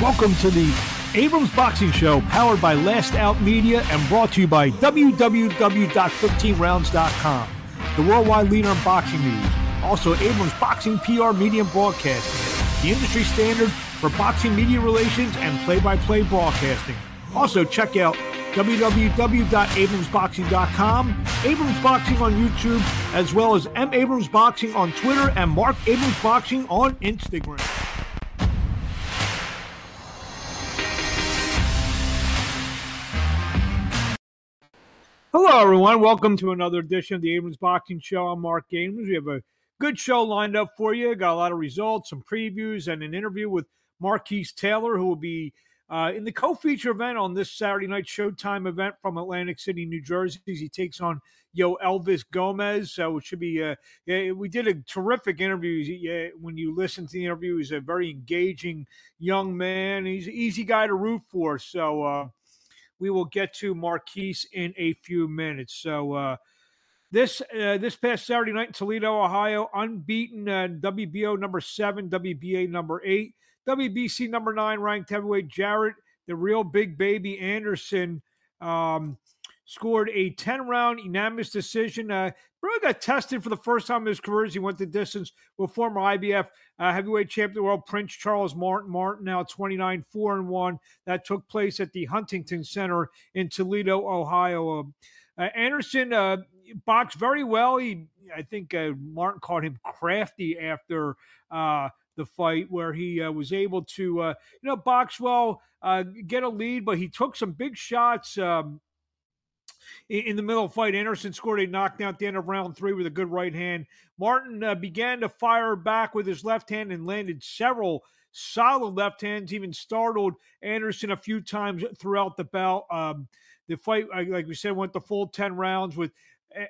Welcome to the Abrams Boxing Show, powered by Last Out Media and brought to you by www.15rounds.com, the worldwide leader in boxing news. Also, Abrams Boxing PR Media and Broadcasting, the industry standard for boxing media relations and play-by-play broadcasting. Also, check out www.abramsboxing.com, Abrams Boxing on YouTube, as well as M. Abrams Boxing on Twitter and Marc Abrams Boxing on Instagram. Hello, everyone. Welcome to another edition of the Abrams Boxing Show. I'm Marc Abrams. We have a good show lined up for you. Got a lot of results, some previews, and an interview with Marquis Taylor, who will be uh, in the co-feature event on this Saturday night Showtime event from Atlantic City, New Jersey. He takes on Yoelvis Gomez, so it should be. Uh, yeah, we did a terrific interview. Yeah, when you listen to the interview, he's a very engaging young man. He's an easy guy to root for. So uh, we will get to Marquis in a few minutes. So. Uh, this uh, this past Saturday night in Toledo, Ohio, unbeaten uh, WBO number seven, WBA number eight, WBC number nine ranked heavyweight Jared, the real big baby Anderson, um, scored a 10 round unanimous decision. Uh, Bro got tested for the first time in his career as he went the distance with former IBF uh, heavyweight champion of the world Prince Charles Martin. Martin now 29 4 and 1. That took place at the Huntington Center in Toledo, Ohio. Uh, Anderson uh, boxed very well. He, I think, uh, Martin called him crafty after uh, the fight, where he uh, was able to, uh, you know, box well, uh, get a lead, but he took some big shots. Um, in the middle of the fight, Anderson scored a knockdown at the end of round three with a good right hand. Martin uh, began to fire back with his left hand and landed several solid left hands, even startled Anderson a few times throughout the bout. Um, the fight, like we said, went the full 10 rounds with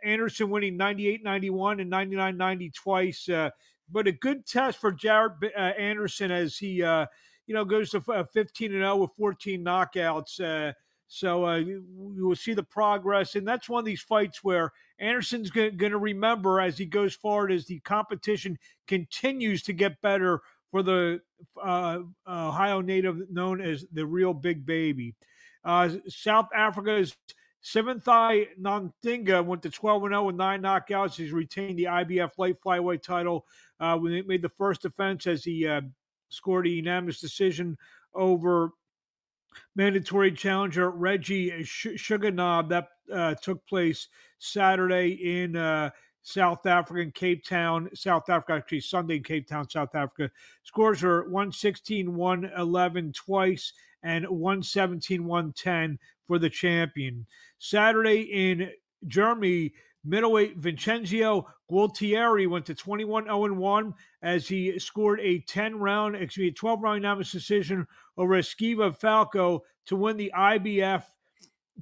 Anderson winning 98 91 and 99 90 twice. Uh, but a good test for Jared uh, Anderson as he, uh, you know, goes to uh, 15 and 0 with 14 knockouts. Uh, so uh, you will see the progress, and that's one of these fights where Anderson's going to remember as he goes forward as the competition continues to get better for the uh, Ohio native known as the real big baby. South Africa's Sivenathi Nontshinga went to 12 0 with nine knockouts. He's retained the IBF light flyweight title uh, when he made the first defense as he uh, scored a unanimous decision over mandatory challenger Regie Suganob. That uh, took place Saturday in uh, South Africa, in Cape Town, South Africa, actually Sunday in Cape Town, South Africa. Scores are 116 111 twice and 117 110 for the champion. Saturday in Germany, middleweight Vincenzo Gualtieri went to 21 0 1 as he scored a 10 round, excuse me, 12 round unanimous decision over Esquiva Falcão to win the IBF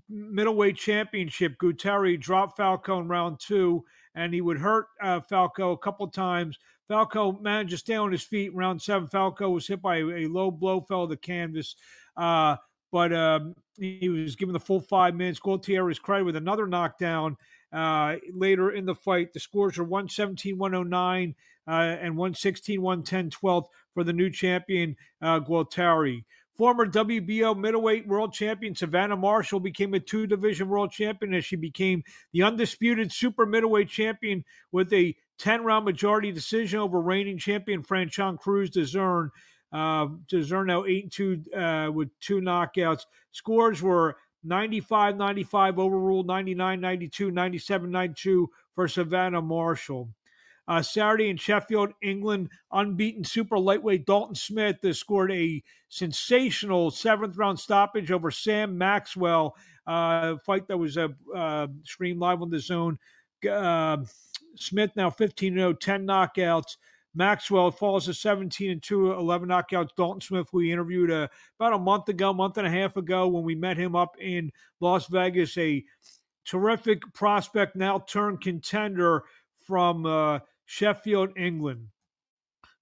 middleweight championship. Gualtieri dropped Falco in round two, and he would hurt uh, Falco a couple times. Falco managed to stay on his feet. Round seven, Falco was hit by a, a low blow, fell to the canvas. Uh, but um, he was given the full five minutes. Gualtieri is credited with another knockdown uh, later in the fight. The scores are 117 109 uh, and 116 110 12th for the new champion, uh, Gualtieri. Former WBO middleweight world champion Savannah Marshall became a two division world champion as she became the undisputed super middleweight champion with a 10 round majority decision over reigning champion Franchon Crews-Dezurn. Uh, Deserno eight and two uh, with two knockouts. Scores were 95 95 overruled, 99 92, 97 92 for Savannah Marshall. Uh, Saturday in Sheffield, England, unbeaten super lightweight Dalton Smith has scored a sensational seventh round stoppage over Sam Maxwell. Uh, fight that was uh, uh, streamed live on the zone. Uh, Smith now 15 0, 10 knockouts. Maxwell falls to 17 and 2, 11 knockouts. Dalton Smith, we interviewed uh, about a month ago, month and a half ago, when we met him up in Las Vegas. A terrific prospect, now turned contender from uh, Sheffield, England.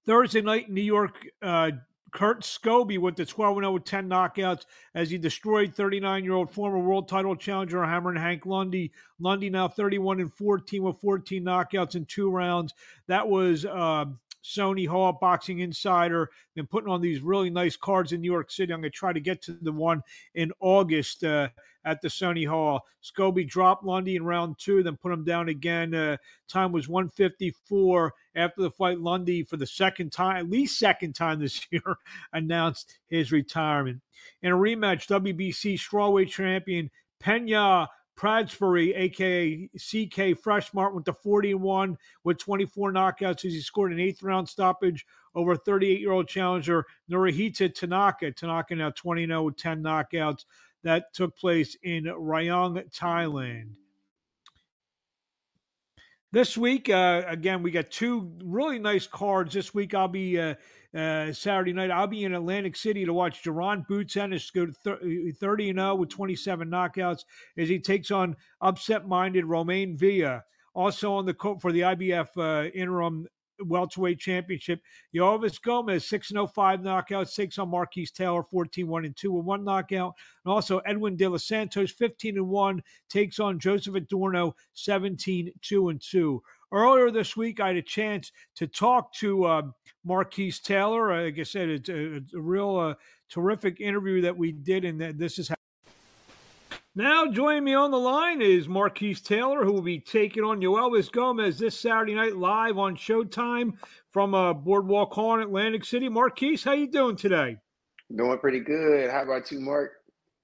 Thursday night in New York, uh, Kurt Scoby went to 12 0 with 10 knockouts as he destroyed 39 year old former world title challenger Hammerin' Hank Lundy. Lundy now 31 and 14 with 14 knockouts in two rounds. That was uh, Sony Hall Boxing Insider. Been putting on these really nice cards in New York City. I'm going to try to get to the one in August uh, at the Sony Hall. Scoby dropped Lundy in round two, then put him down again. Uh, time was 154 after the fight. Lundy, for the second time, at least second time this year, announced his retirement. In a rematch, WBC strawweight champion Panya Pradabsri, aka CP Freshmart, went to 41 with 24 knockouts as he scored an eighth round stoppage over 38 year old challenger Norihito Tanaka. Tanaka now 20 0 with 10 knockouts. That took place in Rayong, Thailand. This week, uh, again, we got two really nice cards. This week, I'll be uh, uh, Saturday night. I'll be in Atlantic City to watch Jaron Boots Ennis go to 30 0 with 27 knockouts as he takes on upset minded Roiman Villa. Also on the court for the IBF uh, interim welterweight championship. Yoelvis Gomez, 6 0 5 knockouts, takes on Marquis Taylor, 14 1 and 2 with one knockout. And also Edwin De Los Santos, 15 and 1, takes on Joseph Adorno, 17 2 and 2. Earlier this week, I had a chance to talk to uh, Marquis Taylor. Like I said, it's a, a real uh, terrific interview that we did, and this is. Now, joining me on the line is Marquis Taylor, who will be taking on Yoelvis Gomez this Saturday night live on Showtime from uh, Boardwalk Hall in Atlantic City. Marquis, how you doing today? Doing pretty good. How about you, Marc?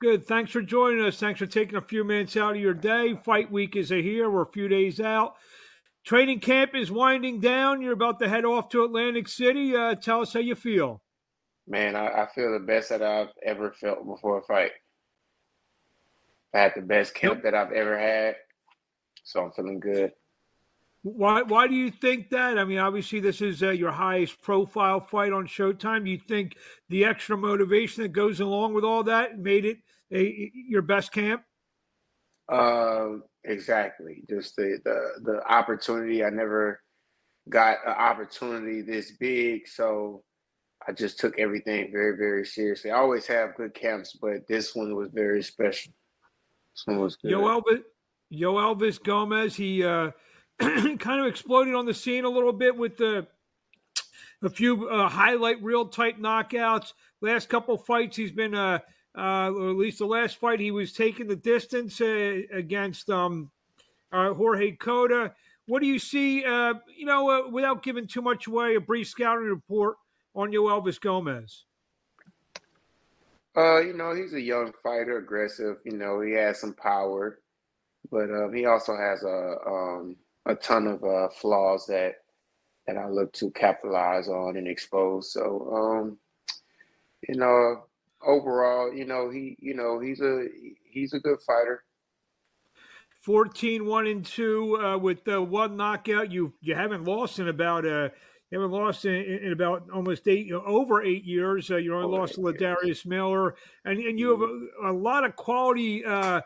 Good. Thanks for joining us. Thanks for taking a few minutes out of your day. Fight week is here. We're a few days out. Training camp is winding down. You're about to head off to Atlantic City. Uh, tell us how you feel. Man, I, I, feel the best that I've ever felt before a fight. I had the best camp that I've ever had, so I'm feeling good. Why? Why do you think that? I mean, obviously, this is uh, your highest profile fight on Showtime. Do you think the extra motivation that goes along with all that made it a, your best camp? Uh, exactly. Just the the the opportunity. I never got an opportunity this big, so I just took everything very very seriously. I always have good camps, but this one was very special. This one was good. Yo Elvis, Yoelvis Gomez. He uh, kind of exploded on the scene a little bit with the a few uh, highlight reel tight knockouts. Last couple fights, he's been uh, uh, or at least the last fight, he was taking the distance uh, against um, uh, Jorge Cota. What do you see? Uh, you know, uh, without giving too much away, a brief scouting report on Yoelvis Gomez. Uh, you know, he's a young fighter, aggressive. You know, he has some power, but um, he also has a um, a ton of uh, flaws that that I look to capitalize on and expose. So, um, you know, overall, you know, he, you know, he's a he's a good fighter. 14 1 and 2 uh, with the one knockout. You you haven't lost in about uh you haven't lost in, in about almost eight you know, over eight years. Uh, you only lost to Ladarius Miller, and and you have a, a lot of quality uh,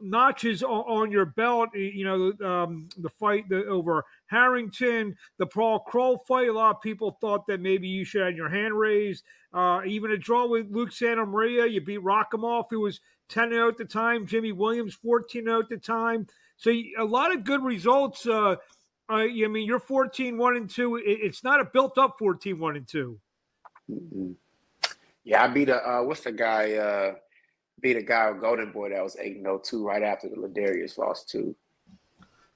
notches on, on, your belt. You know um, the fight the, over Harrington, the Paul Kroll fight. A lot of people thought that maybe you should have your hand raised. Uh, even a draw with Luke Santamaria. You beat Rakhimov, who was 10 0 at the time. Jimmy Williams, 14 0 at the time. So a lot of good results. Uh, I mean, you're 14 1 and 2. It's not a built up 14 1 and 2. Mm-hmm. Yeah, I beat a, uh, what's the guy? Uh, beat a guy with Golden Boy that was 8 0 2 right after the Ladarius lost, too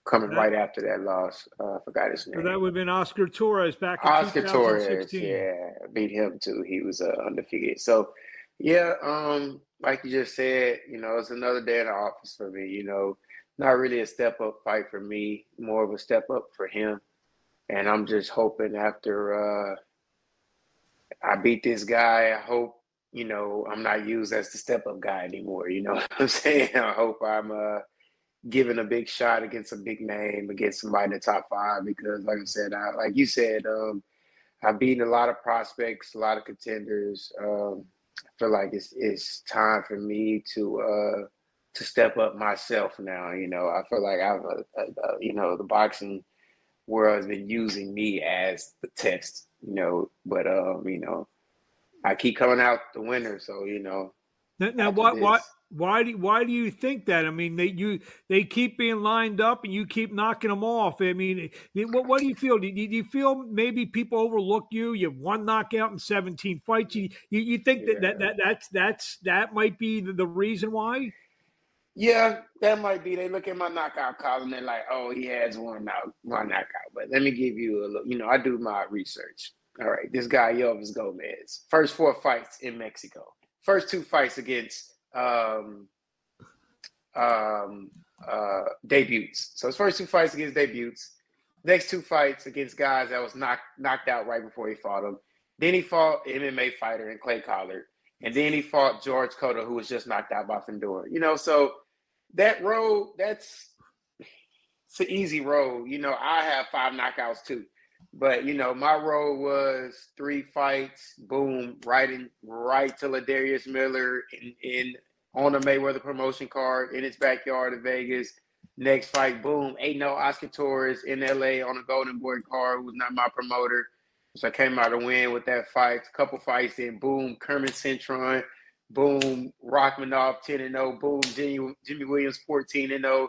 coming that, right after that loss. Uh, I forgot his name. that would have been Oscar Torres back in Oscar Torres, yeah, beat him too. He was uh, undefeated. So, yeah, um, like you just said, you know, it's another day in the office for me. You know, not really a step up fight for me, more of a step up for him. And I'm just hoping after uh, I beat this guy, I hope you know I'm not used as the step up guy anymore. You know what I'm saying? I hope I'm uh a big shot against a big name, against somebody in the top five. Because, like I said, I, like you said, um, I've beaten a lot of prospects, a lot of contenders. Um, I feel like it's it's time for me to uh, to step up myself now. You know, I feel like I've uh, uh, uh, you know the boxing world has been using me as the test. You know, but um, you know, I keep coming out the winner, so you know, Now, now why, why, why do why do you think that? I mean, they you they keep being lined up and you keep knocking them off. I mean, what, what do you feel? Do you, do you feel maybe people overlook you? You have one knockout in seventeen fights. You you, you think yeah. that, that that that's that's that might be the, the reason why? Yeah, that might be. They look at my knockout column. They're like, "Oh, he has one out, one knockout." But let me give you a look. You know, I do my research. All right, this guy Yoelvis Gomez, first four fights in Mexico, first two fights against um, um, uh, debuts. So his first two fights against debuts. Next two fights against guys that was knocked knocked out right before he fought him. Then he fought MMA fighter in Clay Collard, and then he fought George Cota, who was just knocked out by Fundora. You know, so that road, that's it's an easy road. You know, I have five knockouts too. But you know, my road was three fights, boom, right in right to Ladarius Miller in, in on the Mayweather promotion card in his backyard in Vegas. Next fight, boom, ain't no Oscar Torres in LA on a Golden Boy card, who's not my promoter. So I came out to win with that fight. A couple fights in, boom, Kermit Cintron, boom, Rakhmonov 10 and 0, boom, Jimmy, Jimmy Williams 14 and 0,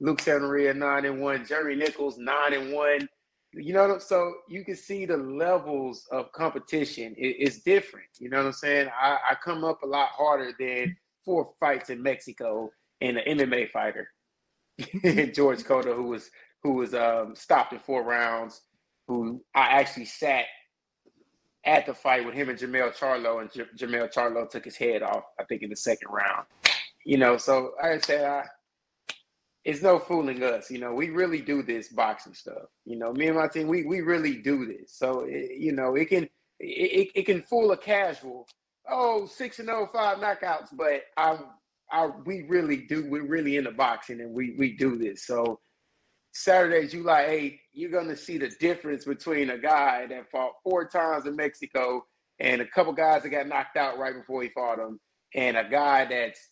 Luke Santamaria 9 and 1, Jerry Nichols 9 and 1. You know, so you can see the levels of competition. It, it's different. You know what I'm saying? I, I come up a lot harder than four fights in Mexico and an MMA fighter, George Cota, who was who was um, stopped in four rounds. Who I actually sat at the fight with him and Jermell Charlo, and J- Jermell Charlo took his head off. I think in the second round. You know, so I said, I, it's no fooling us. You know, we really do this boxing stuff. You know, me and my team, we we really do this. So it, you know, it can it, it can fool a casual. Oh, six and oh five knockouts, but I I we really do. We're really into boxing, and we we do this. So Saturday, July eighth, you're gonna see the difference between a guy that fought four times in Mexico and a couple guys that got knocked out right before he fought him, and a guy that's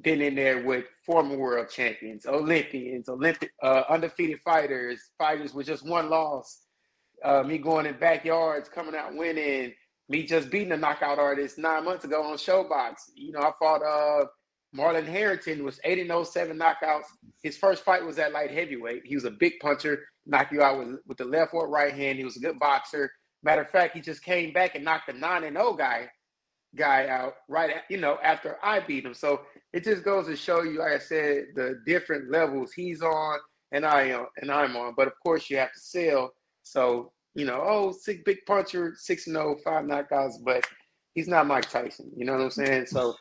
been in there with former world champions, Olympians, Olympic uh, undefeated fighters, fighters with just one loss. Uh, me going in backyards, coming out winning. Me just beating a knockout artist nine months ago on ShoBox. You know, I fought uh, Marlon Harrington was 8 0 7 knockouts. His first fight was at light heavyweight. He was a big puncher, knock you out with, with the left or right hand. He was a good boxer. Matter of fact, he just came back and knocked a 9 0 guy guy out right at, you know after I beat him. So it just goes to show you, like I said, the different levels he's on and I am and I'm on. But of course, you have to sell. So you know, oh, six big puncher, six and oh, five knockouts, but he's not Mike Tyson. You know what I'm saying? So.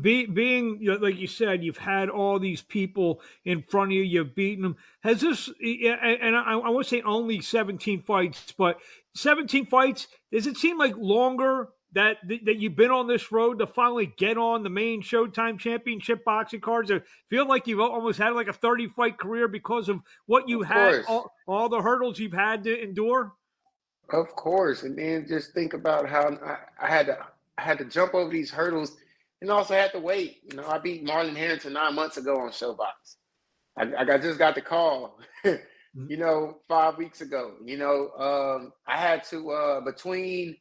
Be, being like you said, you've had all these people in front of you. You've beaten them. Has this? And I, I won't say only 17 fights, but 17 fights. Does it seem like longer that that you've been on this road to finally get on the main Showtime Championship boxing cards? I feel like you've almost had like a 30 fight career because of what you of had, all, all, the hurdles you've had to endure. Of course, and then just think about how I, I had to I had to jump over these hurdles and also had to wait. You know, I beat Marlon Harrington nine months ago on ShoBox. I, I just got the call. You know, five weeks ago. You know, um, I had to uh, between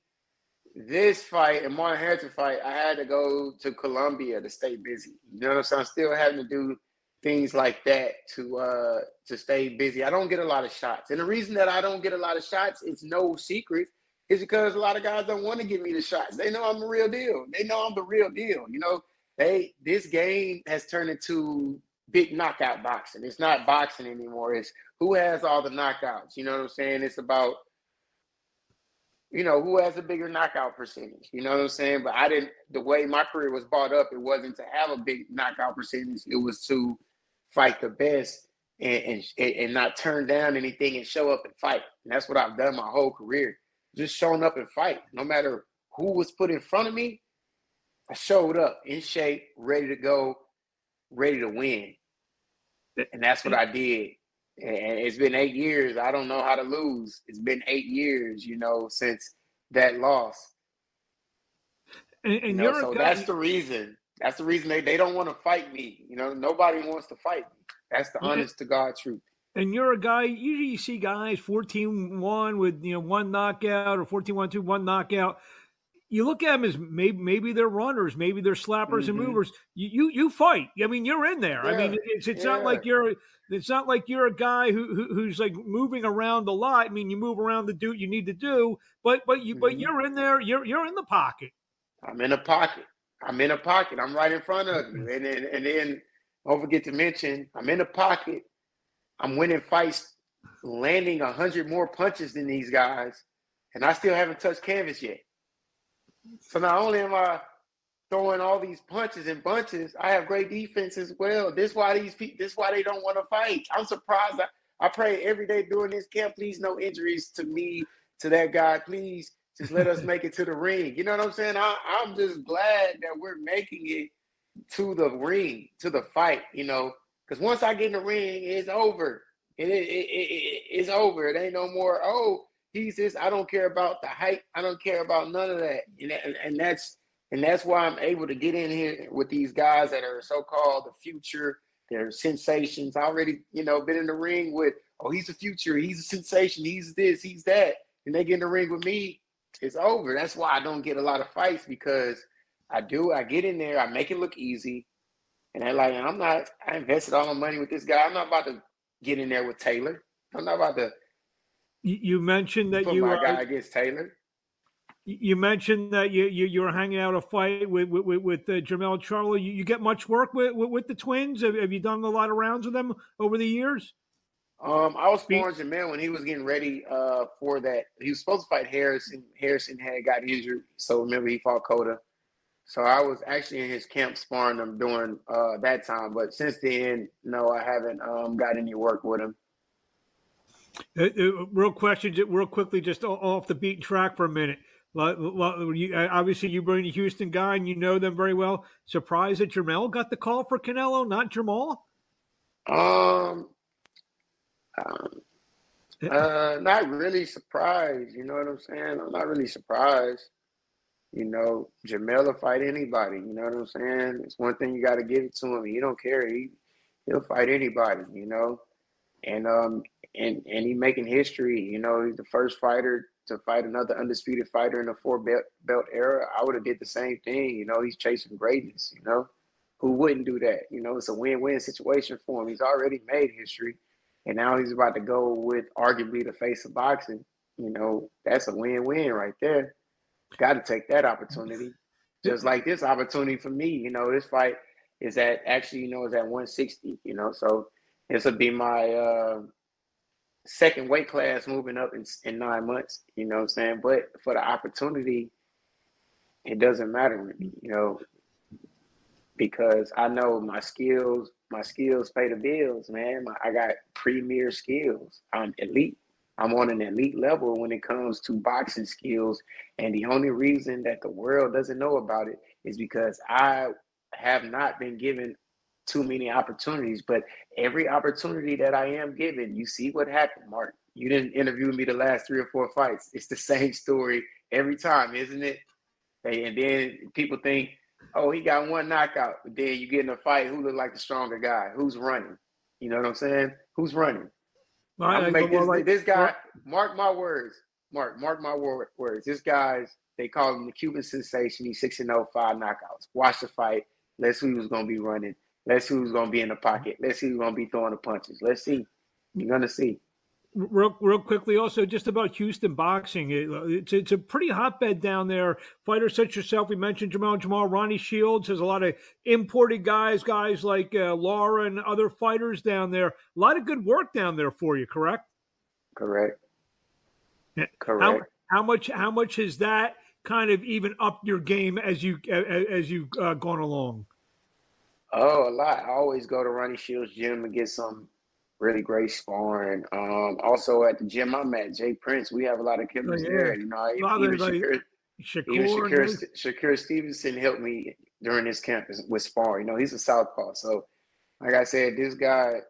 this fight and Marlon Harrington fight, I had to go to Colombia to stay busy. You know what I'm saying? I'm still having to do things like that to uh to stay busy. I don't get a lot of shots. And the reason that I don't get a lot of shots, it's no secret, is because a lot of guys don't want to give me the shots. They know I'm the real deal. They know I'm the real deal. You know, they this game has turned into big knockout boxing. It's not boxing anymore. It's who has all the knockouts. You know what I'm saying? It's about you know, who has a bigger knockout percentage? You know what I'm saying? But I didn't, the way my career was brought up, it wasn't to have a big knockout percentage. It was to fight the best and, and, and not turn down anything and show up and fight. And that's what I've done my whole career. Just showing up and fight. No matter who was put in front of me, I showed up in shape, ready to go, ready to win. And that's what I did and it's been eight years. I don't know how to lose. It's been eight years, you know, since that loss. And, and you know, so guy, that's the reason. That's the reason they, they don't want to fight me. You know, nobody wants to fight me. That's the yeah. honest to God truth. And you're a guy, usually you see guys 14 1 with, you know, one knockout or 14 1 2, one knockout. you look at them as maybe maybe they're runners, maybe they're slappers mm-hmm. and movers. You, you you fight. I mean, you're in there. Yeah. I mean, it's it's yeah. not like you're it's not like you're a guy who, who, who's like moving around a lot. I mean, you move around to do what you need to do, but but you mm-hmm. but you're in there. You're you're in the pocket. I'm in a pocket. I'm in a pocket. I'm right in front of you, and then and then don't forget to mention I'm in a pocket. I'm winning fights, landing a hundred more punches than these guys, and I still haven't touched canvas yet. So not only am I throwing all these punches and bunches, I have great defense as well. This why these people. This why they don't want to fight. I'm surprised. I, I pray every day during this camp. Please, no injuries to me, to that guy. Please, just let us make it to the ring. You know what I'm saying? I, I'm just glad that we're making it to the ring, to the fight. You know, because once I get in the ring, it's over. It, it, it, it, it's over. It ain't no more. Oh, he's this. I don't care about the height. I don't care about none of that. And, and, and that's and that's why I'm able to get in here with these guys that are so-called the future. They're sensations. I already, you know, been in the ring with, oh, he's a future, he's a sensation, he's this, he's that. And they get in the ring with me, it's over. That's why I don't get a lot of fights because I do, I get in there, I make it look easy. And they're like, I'm not, I invested all my money with this guy. I'm not about to get in there with Taylor. I'm not about to. You mentioned that you my guy against Taylor. You mentioned that you you, you were hanging out a fight with with, with uh, Jermell Charlo. You, you, get much work with, with, with the twins. Have, have, you done a lot of rounds with them over the years? Um, I was sparring Jermell when he was getting ready uh, for that. He was supposed to fight Harrison. Harrison had got injured, so remember he fought Cota. So I was actually in his camp sparring him during uh, that time. But since then, no, I haven't um, got any work with him. Uh, uh real question, real quickly, just off the beaten track for a minute. Obviously, you bring a Houston guy and you know them very well. Surprised that Jermell got the call for Canelo, not Jermall? Um, um uh, not really surprised. You know what I'm saying? I'm not really surprised. You know, Jermell will fight anybody. You know what I'm saying? It's one thing you got to give it to him. He don't care. He he'll fight anybody. You know, and um and and he making history. You know, he's the first fighter to fight another undisputed fighter in the four belt, belt era, I would have did the same thing. You know, he's chasing greatness. You know, who wouldn't do that? You know, it's a win-win situation for him. He's already made history, and now he's about to go with arguably the face of boxing. You know, that's a win-win right there. Got to take that opportunity. Just like this opportunity for me. You know, this fight is at actually, you know, is at 160. You know, so this will be my. uh second weight class moving up in, in nine months, you know what I'm saying? But for the opportunity, it doesn't matter to me, you know, because I know my skills, my skills pay the bills, man. I got premier skills. I'm elite. I'm on an elite level when it comes to boxing skills. And the only reason that the world doesn't know about it is because I have not been given too many opportunities, but every opportunity that I am given, you see what happened, Marc. You didn't interview me the last three or four fights. It's the same story every time, isn't it? And then people think, oh, he got one knockout. But then you get in a fight, who look like the stronger guy? Who's running? You know what I'm saying? Who's running? I'm make this, like, this guy, mark my words, Marc, mark my word, words. This guy's, they call him the Cuban sensation. He's 6 and 0, five knockouts. Watch the fight. Let's see who's going to be running. Let's see who's going to be in the pocket. Let's see who's going to be throwing the punches. Let's see. You're going to see. Real, real quickly, also just about Houston boxing. It, it's, it's a pretty hotbed down there. Fighters such yourself, we mentioned Jamal Jamal, Ronnie Shields. There's a lot of imported guys, guys like uh, Lara and other fighters down there. A lot of good work down there for you, correct? Correct. Correct. How, how much? How much has that kind of even upped your game as you as you've uh, gone along? Oh, a lot. I always go to Ronnie Shields gym and get some really great sparring. Um, also at the gym I'm at, Jay Prince, we have a lot of killers oh, yeah. there. You know, even, like Shakur, Shakur, even Stevenson helped me during this camp with sparring. You know, he's a southpaw, so like I said, this guy,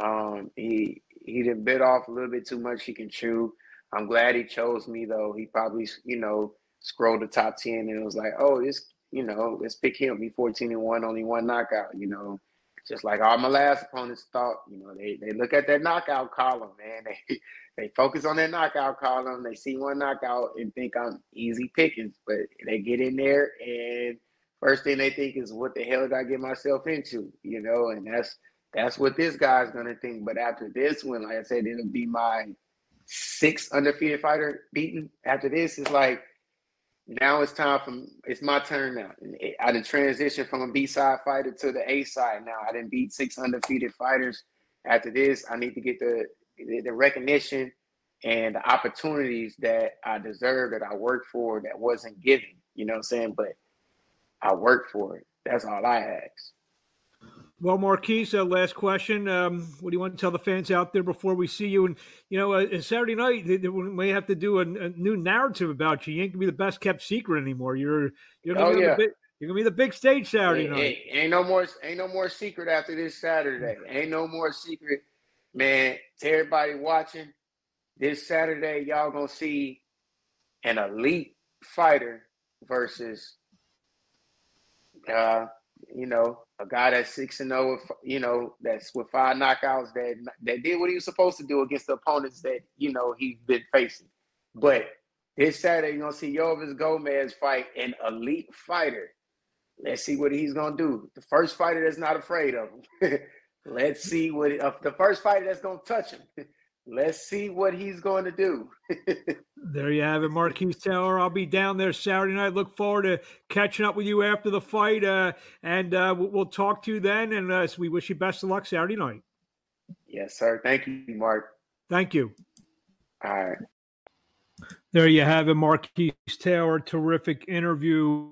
um, he he did bit off a little bit too much. He can chew. I'm glad he chose me though. He probably, you know, scrolled the top ten and it was like, oh, this you know, let's pick him. He 14 and one, only one knockout. You know, just like all my last opponents thought. You know, they they look at that knockout column, man. They they focus on that knockout column. They see one knockout and think I'm easy pickings, but they get in there and first thing they think is, what the hell did I get myself into? You know, and that's that's what this guy's gonna think. But after this one, like I said, it'll be my sixth undefeated fighter beaten. After this, it's like now it's time for it's my turn now. I didn't transition from a B side fighter to the A side now. I didn't beat six undefeated fighters. After this, I need to get the the recognition and the opportunities that I deserve that I worked for that wasn't given. You know what I'm saying? But I worked for it. That's all I ask. Well, Marquis, uh, last question. Um, what do you want to tell the fans out there before we see you? And you know, uh, Saturday night they, they may have to do a, a, new narrative about you. You ain't gonna be the best kept secret anymore. You're you're gonna, oh, be, yeah. gonna be the big stage Saturday night. Ain't, ain't no more ain't no more secret after this Saturday. Ain't no more secret, man. To everybody watching, this Saturday y'all gonna see an elite fighter versus uh, you know, a guy that's six and zero, oh you know, that's with five knockouts that that did what he was supposed to do against the opponents that you know he's been facing. But this Saturday, you're gonna see Yoelvis Gomez fight an elite fighter. Let's see what he's gonna do. The first fighter that's not afraid of him. Let's see what uh, the first fighter that's gonna touch him. let's see what he's going to do. there you have it, Marquis Taylor. I'll be down there Saturday night. Look forward to catching up with you after the fight, uh, and uh, we'll talk to you then. And uh, so we wish you best of luck Saturday night. Yes, sir. Thank you, Marc. Thank you. All right. There you have it, Marquis Taylor. Terrific interview.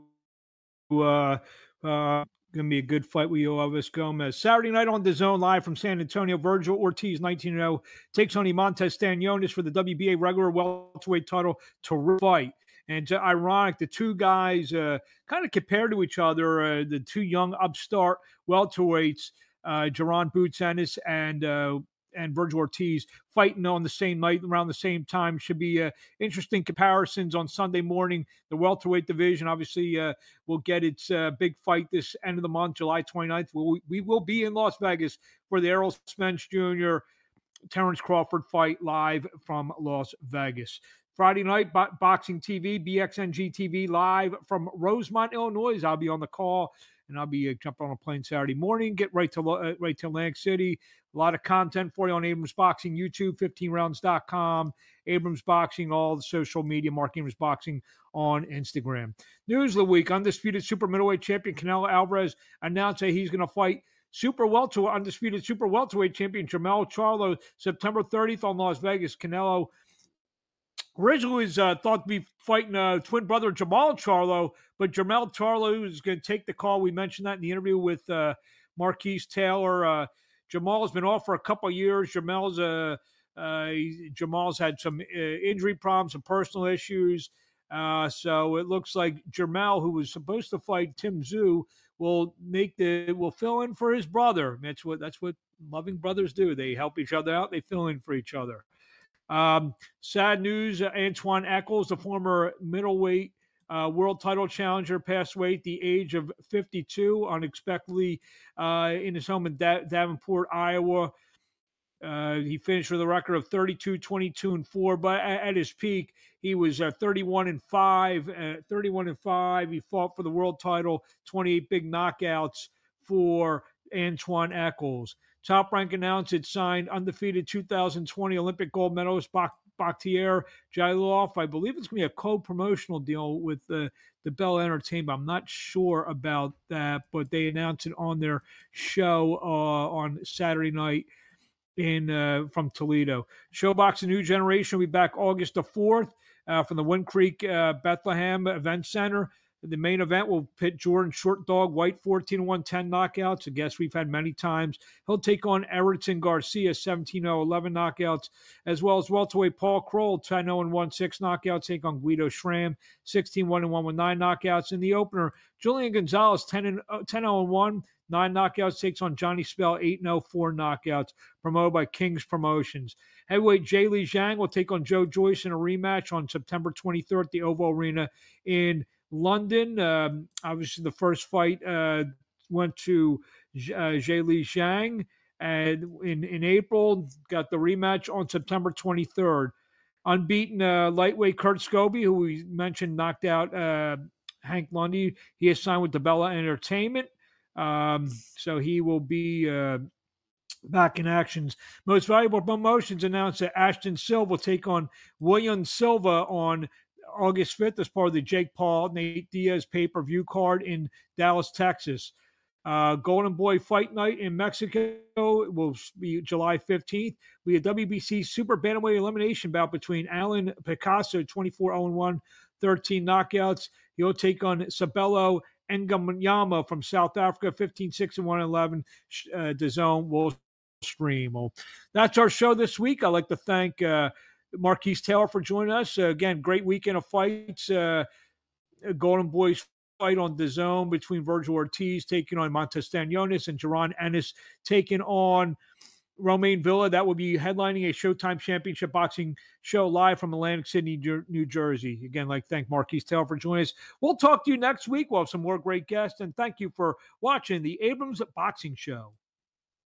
Uh, uh, Going to be a good fight with Yoelvis Gomez. Saturday night on DAZN, live from San Antonio. Vergil Ortiz, 19 0, takes on Eimantas Stanionis for the WBA regular welterweight title to fight. And uh, ironic, the two guys uh, kind of compared to each other, uh, the two young upstart welterweights, uh, Boots Ennis and uh, and Vergil Ortiz fighting on the same night around the same time. Should be uh, interesting comparisons on Sunday morning. The welterweight division obviously uh, will get its uh, big fight this end of the month, July 29th. We'll, we will be in Las Vegas for the Errol Spence Jr. Terrence Crawford fight live from Las Vegas. Friday night, bo- Boxing TV, BXNG TV live from Rosemont, Illinois. I'll be on the call and I'll be uh, jumping on a plane Saturday morning. Get right to uh, right to Atlantic City. A lot of content for you on Abrams Boxing, YouTube, 15rounds.com, Abrams Boxing, all the social media, Marc Abrams Boxing on Instagram. News of the week: Undisputed super middleweight champion Canelo Alvarez announced that he's going to fight super welterweight, undisputed super welterweight champion Jermell Charlo September 30th on Las Vegas. Canelo originally was uh, thought to be fighting uh, twin brother Jermall Charlo, but Jermell Charlo is going to take the call. We mentioned that in the interview with uh, Marquis Taylor. Uh, Jermall's been off for a couple of years. Jermall's uh, uh, Jermall's had some uh, injury problems, some personal issues. Uh, so it looks like Jermell, who was supposed to fight Tim Tszyu, will make the will fill in for his brother. That's what that's what loving brothers do. They help each other out. They fill in for each other. Um, sad news: Antwun Echols, the former middleweight uh, world title challenger, passed away at the age of 52 unexpectedly uh, in his home in da- Davenport, Iowa. Uh, he finished with a record of 32, 22, and 4. But at, at his peak, he was uh, 31 and 5. Uh, 31 and 5. He fought for the world title, 28 big knockouts for Antwun Echols. Top Rank announced it signed undefeated 2020 Olympic gold medalist Bak- Bakhodir Jalolov. I believe it's going to be a co-promotional deal with the DiBella Entertainment. I'm not sure about that, but they announced it on their show uh, on Saturday night in uh, from Toledo. ShoBox A New Generation will be back August the 4th uh, from the Wind Creek uh, Bethlehem Event Center. The main event will pit Jordan Short Dog White 14 1 10 knockouts, a guest we've had many times. He'll take on Erickson Garcia 17 0 11 knockouts, as well as welterweight Paul Kroll 10 0 1 6 knockouts, take on Guido Schramm 16 1 1 with 9 knockouts. In the opener, Julian Gonzalez 10 0 uh, 1 Nine knockouts takes on Johnny Spell, 8 0, 4 knockouts, promoted by King's Promotions. Heavyweight Zhilei Zhang will take on Joe Joyce in a rematch on September 23rd at the OVO Arena in London. Um, obviously, the first fight uh, went to uh, Zhilei Zhang. And in, in April, got the rematch on September 23rd. Unbeaten uh, lightweight Kurt Scoby, who we mentioned knocked out uh, Hank Lundy. He has signed with DiBella Entertainment. Um, so he will be uh, back in actions. Most valuable promotions announced that Ashton Sylve will take on William Silva on August 5th as part of the Jake Paul Nate Diaz pay per view card in Dallas, Texas. Uh, Golden Boy Fight Night in Mexico will be July 15th. We have WBC Super Bantamweight Elimination bout between Alan Picasso, 24 0 1, 13 knockouts. He'll take on Sabelo Nganyama from South Africa, 15 6 1 11. Uh, DAZN will stream. Well, that's our show this week. I'd like to thank uh, Marquis Taylor for joining us. Uh, again, great weekend of fights. Uh, Golden Boys fight on DAZN between Vergil Ortiz taking on Eimantas Stanionis and Jaron Ennis taking on Roiman Villa. That will be headlining a Showtime Championship Boxing show live from Atlantic City, New Jersey. Again, like thank Marquis Taylor for joining us. We'll talk to you next week. We'll have some more great guests. And thank you for watching the Abrams Boxing Show.